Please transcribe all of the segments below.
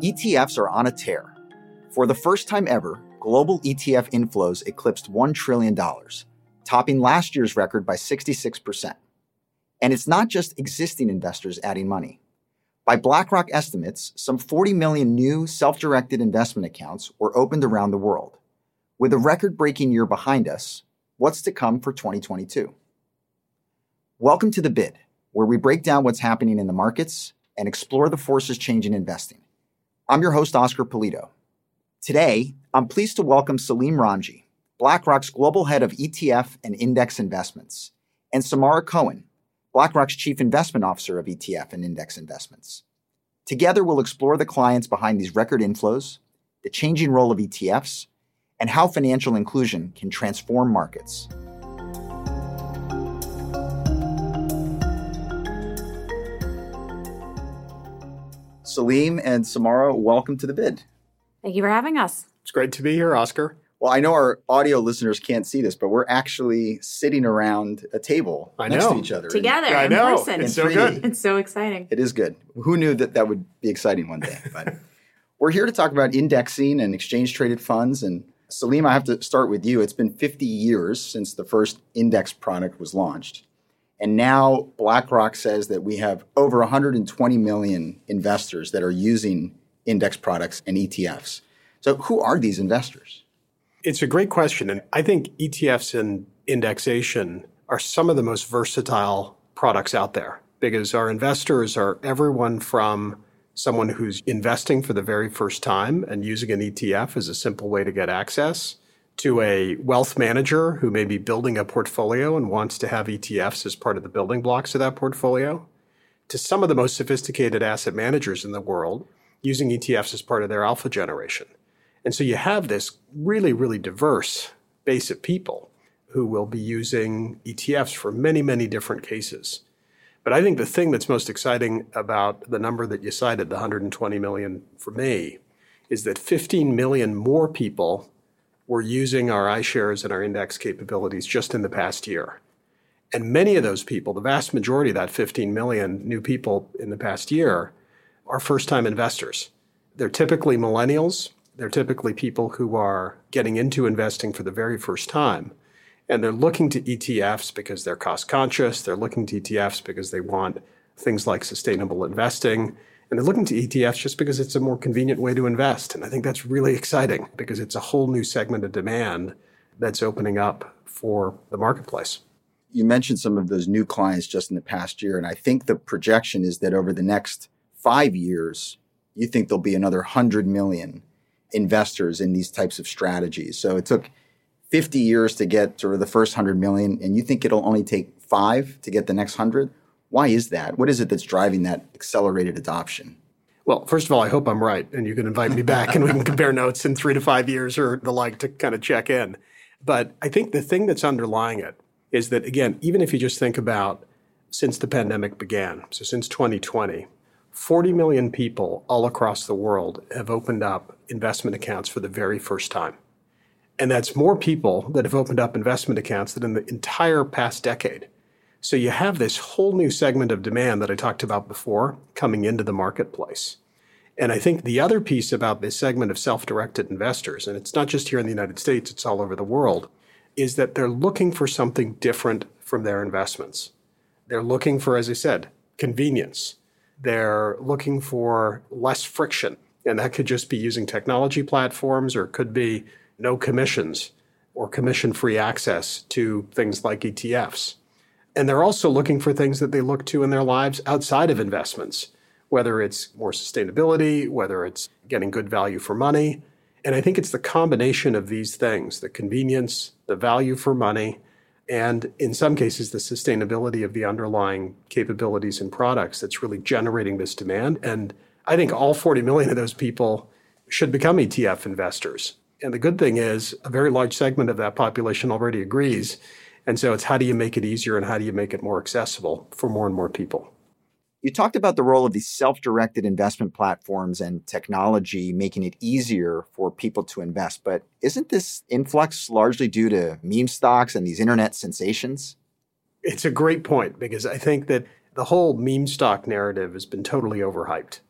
ETFs are on a tear. For the first time ever, global ETF inflows eclipsed $1 trillion, topping last year's record by 66%. And it's not just existing investors adding money. By BlackRock estimates, some 40 million new self directed investment accounts were opened around the world. With a record breaking year behind us, what's to come for 2022? Welcome to The Bid, where we break down what's happening in the markets and explore the forces changing investing. I'm your host, Oscar Pulido. Today, I'm pleased to welcome Salim Ramji, BlackRock's Global Head of ETF and Index Investments, and Samara Cohen, BlackRock's Chief Investment Officer of ETF and Index Investments. Together, we'll explore the clients behind these record inflows, the changing role of ETFs, and how financial inclusion can transform markets. Salim and Samara, welcome to the bid. Thank you for having us. It's great to be here, Oscar. Well, I know our audio listeners can't see this, but we're actually sitting around a table I next know. to each other. Together I in know. person. It's so good. It's so exciting. It is good. Who knew that that would be exciting one day? But we're here to talk about indexing and exchange traded funds. And Salim, I have to start with you. It's been 50 years since the first index product was launched. And now BlackRock says that we have over 120 million investors that are using index products and ETFs. So, who are these investors? It's a great question. And I think ETFs and indexation are some of the most versatile products out there because our investors are everyone from someone who's investing for the very first time and using an ETF as a simple way to get access to a wealth manager who may be building a portfolio and wants to have ETFs as part of the building blocks of that portfolio, to some of the most sophisticated asset managers in the world using ETFs as part of their alpha generation. And so you have this really, really diverse base of people who will be using ETFs for many, many different cases. But I think the thing that's most exciting about the number that you cited, the 120 million for me, is that 15 million more people were using our iShares and our index capabilities just in the past year. And many of those people, the vast majority of that 15 million new people in the past year, are first time investors. They're typically millennials. They're typically people who are getting into investing for the very first time. And they're looking to ETFs because they're cost conscious. They're looking to ETFs because they want things like sustainable investing. And they're looking to ETFs just because it's a more convenient way to invest. And I think that's really exciting because it's a whole new segment of demand that's opening up for the marketplace. You mentioned some of those new clients just in the past year. And I think the projection is that over the next five years, you think there'll be another 100 million investors in these types of strategies. So it took 50 years to get sort of the first 100 million, and you think it'll only take five to get the next 100? Why is that? What is it that's driving that accelerated adoption? Well, first of all, I hope I'm right, and you can invite me back and we can compare notes in three to five years or the like to kind of check in. But I think the thing that's underlying it is that, again, even if you just think about since the pandemic began, so since 2020, 40 million people all across the world have opened up investment accounts for the very first time. And that's more people that have opened up investment accounts than in the entire past decade. So you have this whole new segment of demand that I talked about before coming into the marketplace. And I think the other piece about this segment of self directed investors, and it's not just here in the United States, it's all over the world, is that they're looking for something different from their investments. They're looking for, as I said, convenience. They're looking for less friction. And that could just be using technology platforms or it could be no commissions or commission free access to things like ETFs. And they're also looking for things that they look to in their lives outside of investments, whether it's more sustainability, whether it's getting good value for money. And I think it's the combination of these things the convenience, the value for money, and in some cases, the sustainability of the underlying capabilities and products that's really generating this demand. And I think all 40 million of those people should become ETF investors. And the good thing is, a very large segment of that population already agrees. And so it's how do you make it easier and how do you make it more accessible for more and more people? You talked about the role of these self directed investment platforms and technology making it easier for people to invest. But isn't this influx largely due to meme stocks and these internet sensations? It's a great point because I think that the whole meme stock narrative has been totally overhyped.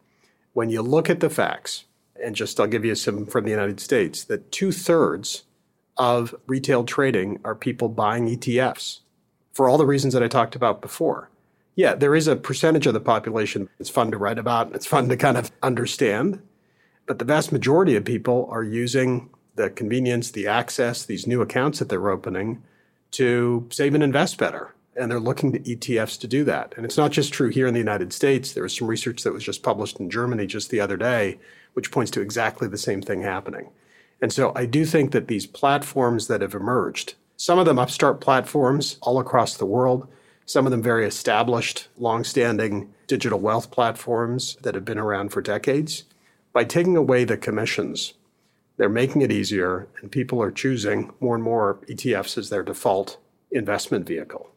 When you look at the facts, and just I'll give you some from the United States, that two thirds of retail trading are people buying ETFs for all the reasons that I talked about before. Yeah, there is a percentage of the population it's fun to write about, and it's fun to kind of understand, but the vast majority of people are using the convenience, the access, these new accounts that they're opening to save and invest better. And they're looking to ETFs to do that. And it's not just true here in the United States. There was some research that was just published in Germany just the other day, which points to exactly the same thing happening. And so I do think that these platforms that have emerged, some of them upstart platforms all across the world, some of them very established, long-standing digital wealth platforms that have been around for decades, by taking away the commissions, they're making it easier and people are choosing more and more ETFs as their default investment vehicle.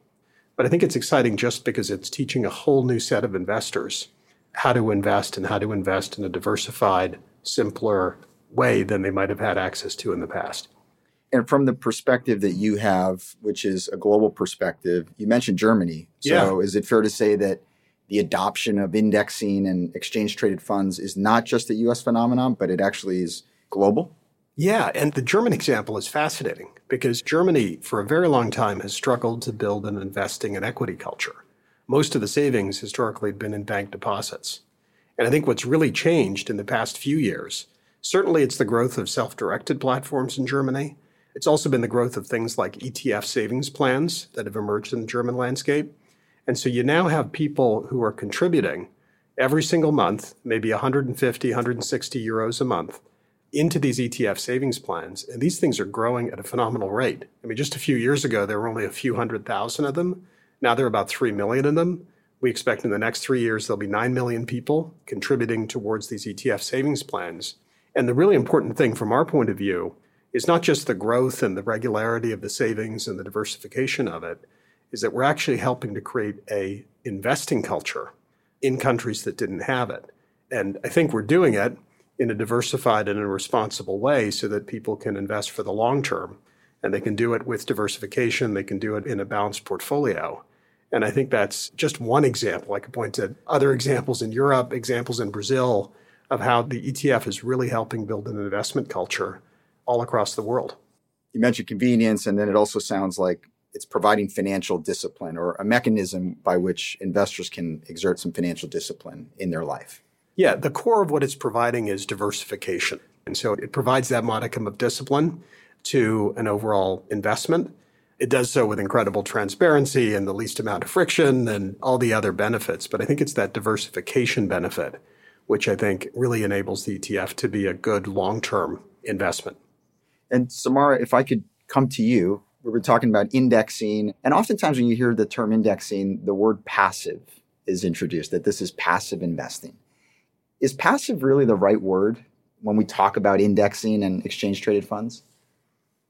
But I think it's exciting just because it's teaching a whole new set of investors how to invest and how to invest in a diversified, simpler way than they might have had access to in the past. And from the perspective that you have, which is a global perspective, you mentioned Germany. So Yeah. is it fair to say that the adoption of indexing and exchange traded funds is not just a US phenomenon, but it actually is global? Yeah, and the German example is fascinating because Germany, for a very long time, has struggled to build an investing and equity culture. Most of the savings historically had been in bank deposits. And I think what's really changed in the past few years, certainly it's the growth of self directed platforms in Germany. It's also been the growth of things like ETF savings plans that have emerged in the German landscape. And so you now have people who are contributing every single month, maybe 150, 160 euros a month, into these ETF savings plans. And these things are growing at a phenomenal rate. I mean, just a few years ago, there were only a few hundred thousand of them. Now there are about 3 million of them. We expect in the next three years, there'll be 9 million people contributing towards these ETF savings plans. And the really important thing from our point of view is not just the growth and the regularity of the savings and the diversification of it, is that we're actually helping to create a investing culture in countries that didn't have it. And I think we're doing it in a diversified and a responsible way so that people can invest for the long term. And they can do it with diversification, they can do it in a balanced portfolio. And I think that's just one example. I could point to other examples in Europe, examples in Brazil of how the ETF is really helping build an investment culture all across the world. You mentioned convenience, and then it also sounds like it's providing financial discipline or a mechanism by which investors can exert some financial discipline in their life. Yeah, the core of what it's providing is diversification. And so it provides that modicum of discipline to an overall investment. It does so with incredible transparency and the least amount of friction and all the other benefits. But I think it's that diversification benefit, which I think really enables the ETF to be a good long term investment. And Samara, if I could come to you, we were talking about indexing. And oftentimes when you hear the term indexing, the word passive is introduced, that this is passive investing. Is passive really the right word when we talk about indexing and exchange traded funds?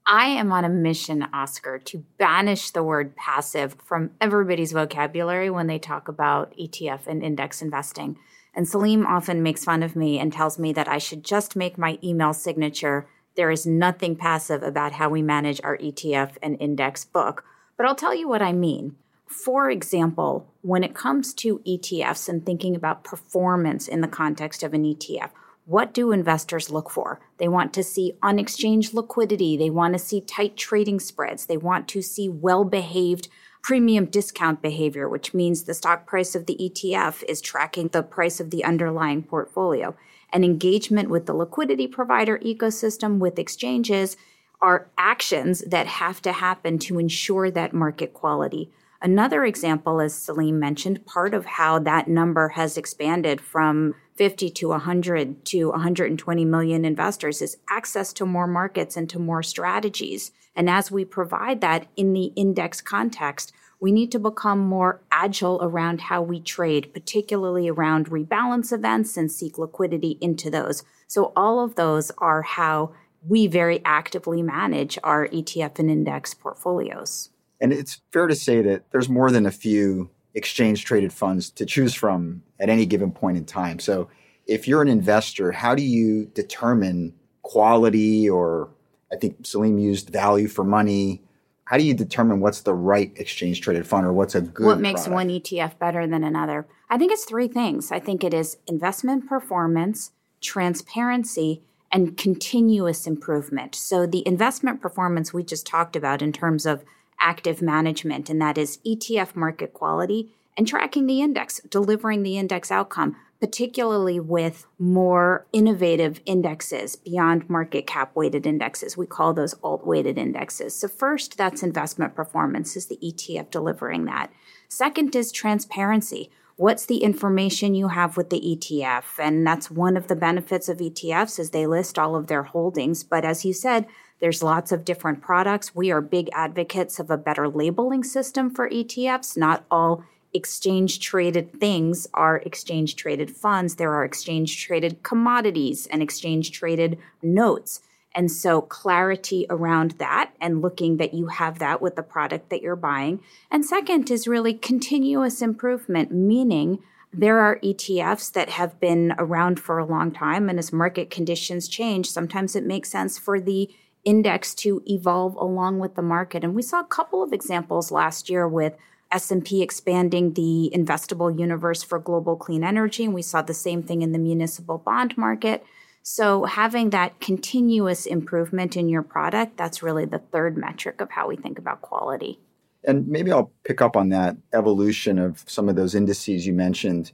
I am on a mission, Oscar, to banish the word passive from everybody's vocabulary when they talk about ETF and index investing. And Salim often makes fun of me and tells me that I should just make my email signature. There is nothing passive about how we manage our ETF and index book. But I'll tell you what I mean. For example, when it comes to ETFs and thinking about performance in the context of an ETF, what do investors look for? They want to see on-exchange liquidity. They want to see tight trading spreads. They want to see well behaved premium discount behavior, which means the stock price of the ETF is tracking the price of the underlying portfolio. And engagement with the liquidity provider ecosystem with exchanges are actions that have to happen to ensure that market quality. Another example, as Salim mentioned, part of how that number has expanded from 50 to 100 to 120 million investors is access to more markets and to more strategies. And as we provide that in the index context, we need to become more agile around how we trade, particularly around rebalance events and seek liquidity into those. So, all of those are how we very actively manage our ETF and index portfolios. And it's fair to say that there's more than a few exchange traded funds to choose from at any given point in time. So if you're an investor, how do you determine quality or I think Salim used value for money? how do you determine what's the right exchange traded fund or what's a good what makes product? one ETF better than another? I think it's three things. I think it is investment performance, transparency, and continuous improvement. So the investment performance we just talked about in terms of active management, and that is ETF market quality and tracking the index, delivering the index outcome, particularly with more innovative indexes beyond market cap weighted indexes. We call those alt weighted indexes. So, first, that's investment performance, is the ETF delivering that. Second is transparency. What's the information you have with the ETF? And that's one of the benefits of ETFs is they list all of their holdings. But as you said, there's lots of different products. We are big advocates of a better labeling system for ETFs. Not all exchange traded things are exchange traded funds. There are exchange traded commodities and exchange traded notes. And so clarity around that and looking that you have that with the product that you're buying. And second is really continuous improvement, meaning there are ETFs that have been around for a long time. And as market conditions change, sometimes it makes sense for the index to evolve along with the market. And we saw a couple of examples last year with S&P expanding the investable universe for global clean energy and we saw the same thing in the municipal bond market. So having that continuous improvement in your product, that's really the third metric of how we think about quality. And maybe I'll pick up on that evolution of some of those indices you mentioned.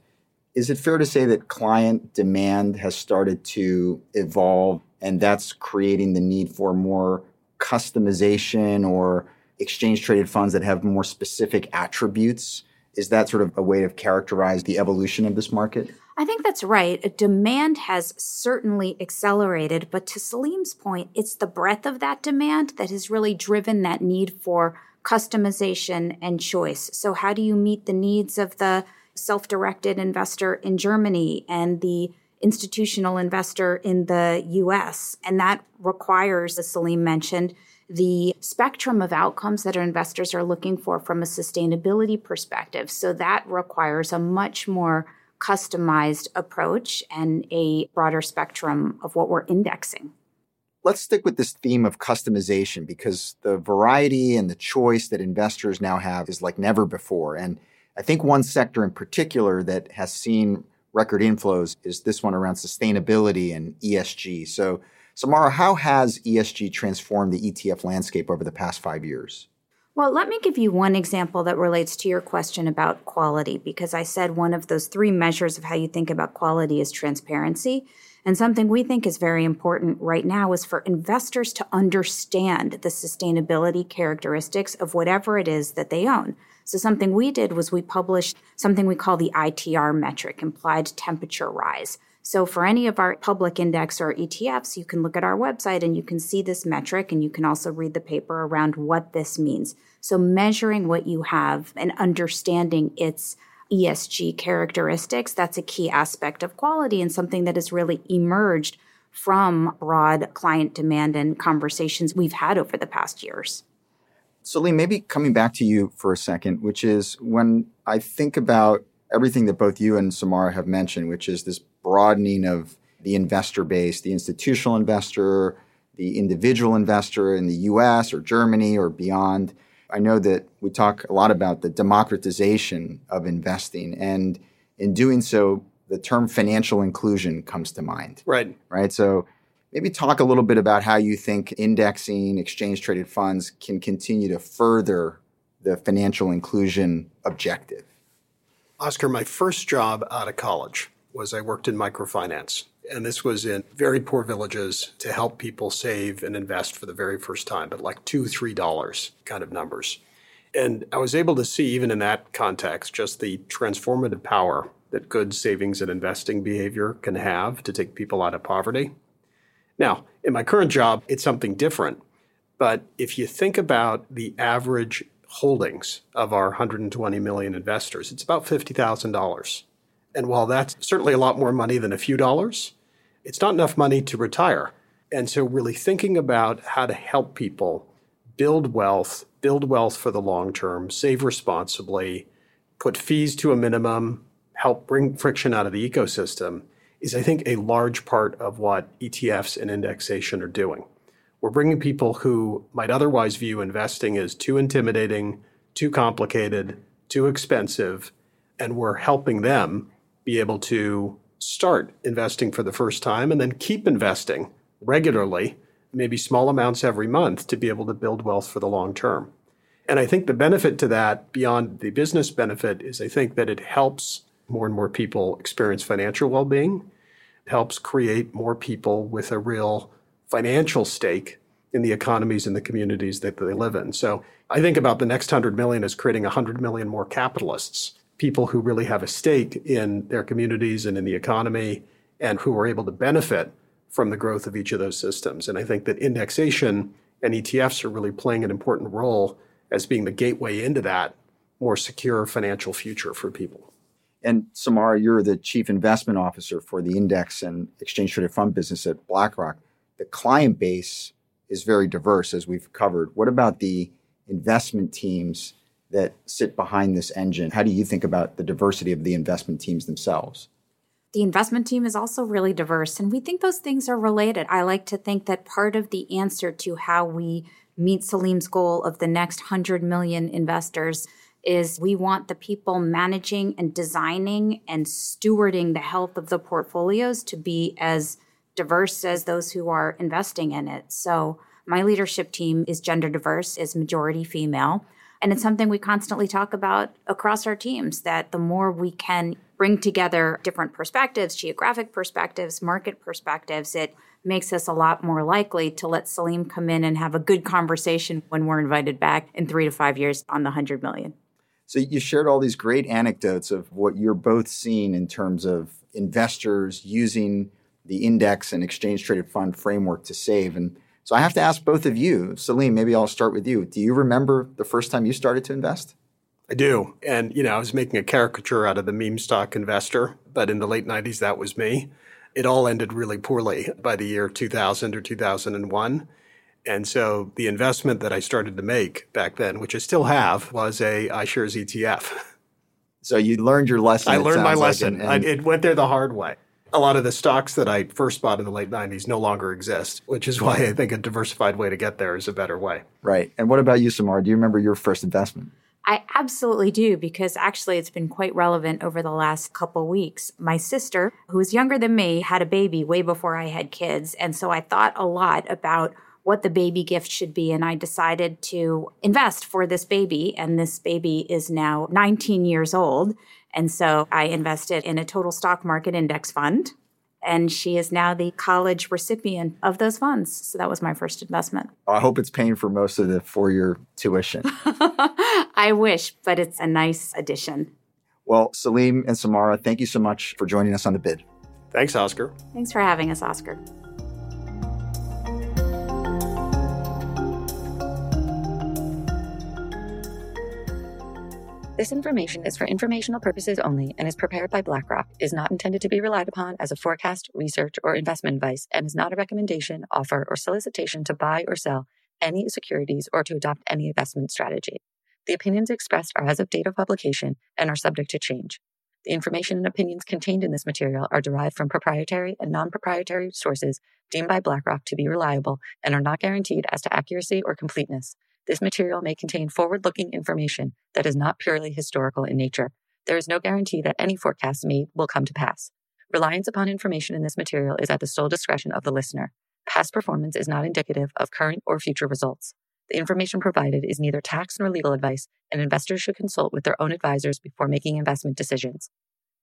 Is it fair to say that client demand has started to evolve and that's creating the need for more customization or exchange traded funds that have more specific attributes? Is that sort of a way to characterize the evolution of this market? I think that's right. Demand has certainly accelerated, but to Salim's point, it's the breadth of that demand that has really driven that need for customization and choice. So, how do you meet the needs of the self directed investor in Germany and the institutional investor in the US? And that requires, as Salim mentioned, the spectrum of outcomes that our investors are looking for from a sustainability perspective. So that requires a much more customized approach and a broader spectrum of what we're indexing. Let's stick with this theme of customization because the variety and the choice that investors now have is like never before. And I think one sector in particular that has seen record inflows is this one around sustainability and ESG. So Samara, how has ESG transformed the ETF landscape over the past five years? Well, let me give you one example that relates to your question about quality, because I said one of those three measures of how you think about quality is transparency. And something we think is very important right now is for investors to understand the sustainability characteristics of whatever it is that they own. So, something we did was we published something we call the ITR metric, implied temperature rise. So for any of our public index or ETFs, you can look at our website and you can see this metric and you can also read the paper around what this means. So measuring what you have and understanding its ESG characteristics, that's a key aspect of quality and something that has really emerged from broad client demand and conversations we've had over the past years. Salim, maybe coming back to you for a second, which is when I think about everything that both you and Samara have mentioned, which is this broadening of the investor base, the institutional investor, the individual investor in the US or Germany or beyond. I know that we talk a lot about the democratization of investing. And in doing so, the term financial inclusion comes to mind. Right. Right. So maybe talk a little bit about how you think indexing exchange traded funds can continue to further the financial inclusion objective. Oscar, my first job out of college was I worked in microfinance. And this was in very poor villages to help people save and invest for the very first time, but like two, three dollars kind of numbers. And I was able to see, even in that context, just the transformative power that good savings and investing behavior can have to take people out of poverty. Now, in my current job, it's something different. But if you think about the average holdings of our 120 million investors, it's about $50,000. And while that's certainly a lot more money than a few dollars, it's not enough money to retire. And so, really thinking about how to help people build wealth, build wealth for the long term, save responsibly, put fees to a minimum, help bring friction out of the ecosystem is, I think, a large part of what ETFs and indexation are doing. We're bringing people who might otherwise view investing as too intimidating, too complicated, too expensive, and we're helping them be able to start investing for the first time and then keep investing regularly, maybe small amounts every month, to be able to build wealth for the long term. And I think the benefit to that, beyond the business benefit, is I think that it helps more and more people experience financial well being, helps create more people with a real financial stake in the economies and the communities that they live in. So I think about the next 100 million as creating 100 million more capitalists, people who really have a stake in their communities and in the economy and who are able to benefit from the growth of each of those systems. And I think that indexation and ETFs are really playing an important role as being the gateway into that more secure financial future for people. And Samara, you're the chief investment officer for the index and exchange traded fund business at BlackRock. The client base is very diverse, as we've covered. What about the investment teams that sit behind this engine? How do you think about the diversity of the investment teams themselves? The investment team is also really diverse, and we think those things are related. I like to think that part of the answer to how we meet Salim's goal of the next 100 million investors is we want the people managing and designing and stewarding the health of the portfolios to be as diverse as those who are investing in it. So my leadership team is gender diverse, is majority female. And it's something we constantly talk about across our teams that the more we can bring together different perspectives, geographic perspectives, market perspectives, it makes us a lot more likely to let Salim come in and have a good conversation when we're invited back in three to five years on the 100 million. So you shared all these great anecdotes of what you're both seeing in terms of investors using the index and exchange traded fund framework to save. And so I have to ask both of you, Salim, maybe I'll start with you. Do you remember the first time you started to invest? I do. And, you know, I was making a caricature out of the meme stock investor, but in the late 90s, that was me. It all ended really poorly by the year 2000 or 2001. And so the investment that I started to make back then, which I still have, was a iShares ETF. So you learned your lesson. I learned my like, lesson. and- and- I, it went there the hard way. A lot of the stocks that I first bought in the late 90s no longer exist, which is why I think a diversified way to get there is a better way. right. And what about you, Samar? Do you remember your first investment? I absolutely do because actually it's been quite relevant over the last couple weeks. My sister, who is younger than me, had a baby way before I had kids. And so I thought a lot about what the baby gift should be. And I decided to invest for this baby. And this baby is now 19 years old. And so I invested in a total stock market index fund. And she is now the college recipient of those funds. So that was my first investment. I hope it's paying for most of the four year tuition. I wish, but it's a nice addition. well, Salim and Samara, thank you so much for joining us on the bid. Thanks, Oscar. Thanks for having us, Oscar. This information is for informational purposes only and is prepared by BlackRock, is not intended to be relied upon as a forecast, research, or investment advice, and is not a recommendation, offer, or solicitation to buy or sell any securities or to adopt any investment strategy. The opinions expressed are as of date of publication and are subject to change. The information and opinions contained in this material are derived from proprietary and non proprietary sources deemed by BlackRock to be reliable and are not guaranteed as to accuracy or completeness. This material may contain forward looking information that is not purely historical in nature. There is no guarantee that any forecasts made will come to pass. Reliance upon information in this material is at the sole discretion of the listener. Past performance is not indicative of current or future results. The information provided is neither tax nor legal advice, and investors should consult with their own advisors before making investment decisions.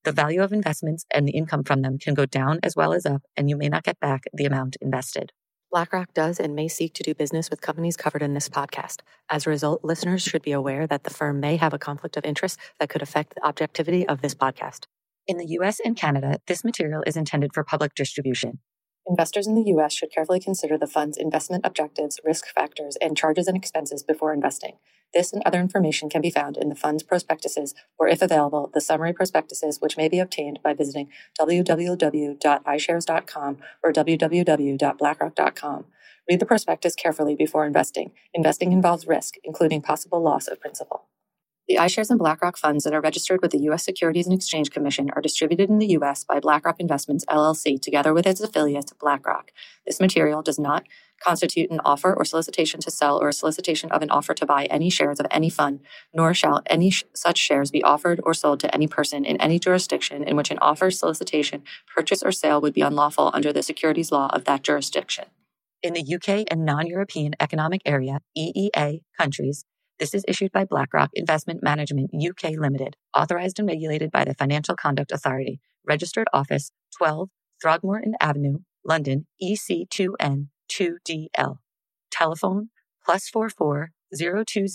The value of investments and the income from them can go down as well as up, and you may not get back the amount invested. BlackRock does and may seek to do business with companies covered in this podcast. As a result, listeners should be aware that the firm may have a conflict of interest that could affect the objectivity of this podcast. In the US and Canada, this material is intended for public distribution. Investors in the U.S. should carefully consider the fund's investment objectives, risk factors, and charges and expenses before investing. This and other information can be found in the fund's prospectuses, or if available, the summary prospectuses, which may be obtained by visiting www.ishares.com or www.blackrock.com. Read the prospectus carefully before investing. Investing involves risk, including possible loss of principal. The iShares and BlackRock funds that are registered with the U.S. Securities and Exchange Commission are distributed in the U.S. by BlackRock Investments LLC together with its affiliate, BlackRock. This material does not constitute an offer or solicitation to sell or a solicitation of an offer to buy any shares of any fund, nor shall any sh- such shares be offered or sold to any person in any jurisdiction in which an offer, solicitation, purchase, or sale would be unlawful under the securities law of that jurisdiction. In the UK and non European Economic Area, EEA, countries, this is issued by BlackRock Investment Management UK Limited, authorized and regulated by the Financial Conduct Authority, registered office 12 Throgmorton Avenue, London, EC2N 2DL. Telephone plus 44 020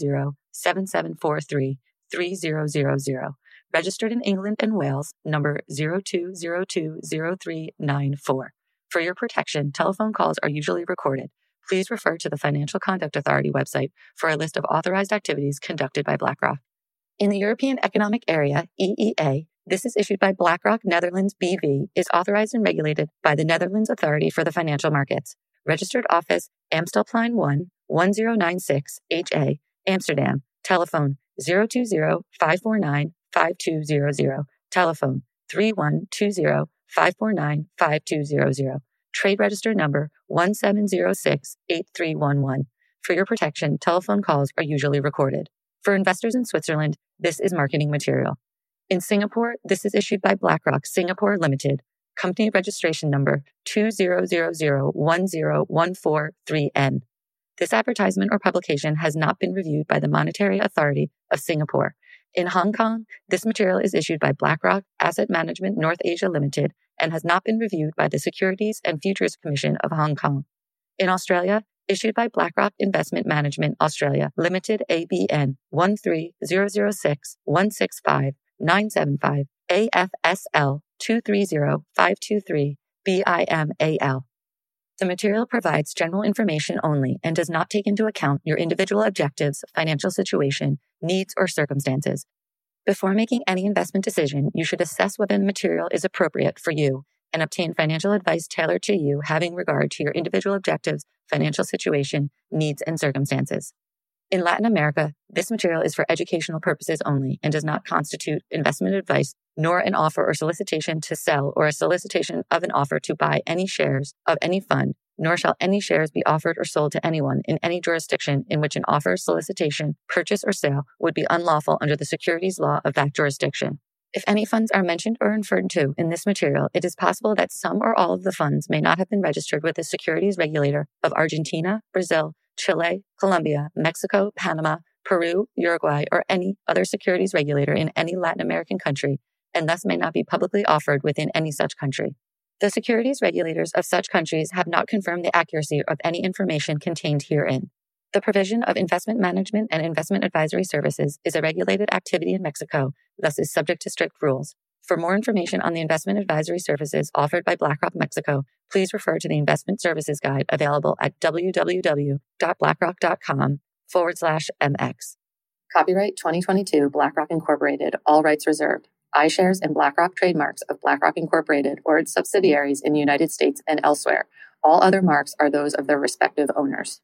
7743 3000. Registered in England and Wales, number 02020394. For your protection, telephone calls are usually recorded. Please refer to the Financial Conduct Authority website for a list of authorized activities conducted by BlackRock. In the European Economic Area, EEA, this is issued by BlackRock Netherlands BV, is authorized and regulated by the Netherlands Authority for the Financial Markets. Registered office Amstelplein 1 1096 HA, Amsterdam. Telephone 020 549 5200. Telephone 3120 549 5200. Trade register number 1706 8311. For your protection, telephone calls are usually recorded. For investors in Switzerland, this is marketing material. In Singapore, this is issued by BlackRock Singapore Limited, company registration number 20001014-3N. This advertisement or publication has not been reviewed by the Monetary Authority of Singapore. In Hong Kong, this material is issued by BlackRock Asset Management North Asia Limited and has not been reviewed by the Securities and Futures Commission of Hong Kong. In Australia, issued by BlackRock Investment Management Australia Limited ABN 13006 165 975 AFSL 230523 BIMAL. The material provides general information only and does not take into account your individual objectives, financial situation, needs, or circumstances. Before making any investment decision, you should assess whether the material is appropriate for you and obtain financial advice tailored to you having regard to your individual objectives, financial situation, needs, and circumstances. In Latin America, this material is for educational purposes only and does not constitute investment advice, nor an offer or solicitation to sell or a solicitation of an offer to buy any shares of any fund, nor shall any shares be offered or sold to anyone in any jurisdiction in which an offer, solicitation, purchase, or sale would be unlawful under the securities law of that jurisdiction. If any funds are mentioned or referred to in this material, it is possible that some or all of the funds may not have been registered with the securities regulator of Argentina, Brazil, Chile, Colombia, Mexico, Panama, Peru, Uruguay, or any other securities regulator in any Latin American country, and thus may not be publicly offered within any such country. The securities regulators of such countries have not confirmed the accuracy of any information contained herein. The provision of investment management and investment advisory services is a regulated activity in Mexico, thus is subject to strict rules. For more information on the investment advisory services offered by BlackRock Mexico, please refer to the investment services guide available at www.blackrock.com forward slash MX. Copyright 2022 BlackRock Incorporated, all rights reserved. iShares and BlackRock trademarks of BlackRock Incorporated or its subsidiaries in the United States and elsewhere. All other marks are those of their respective owners.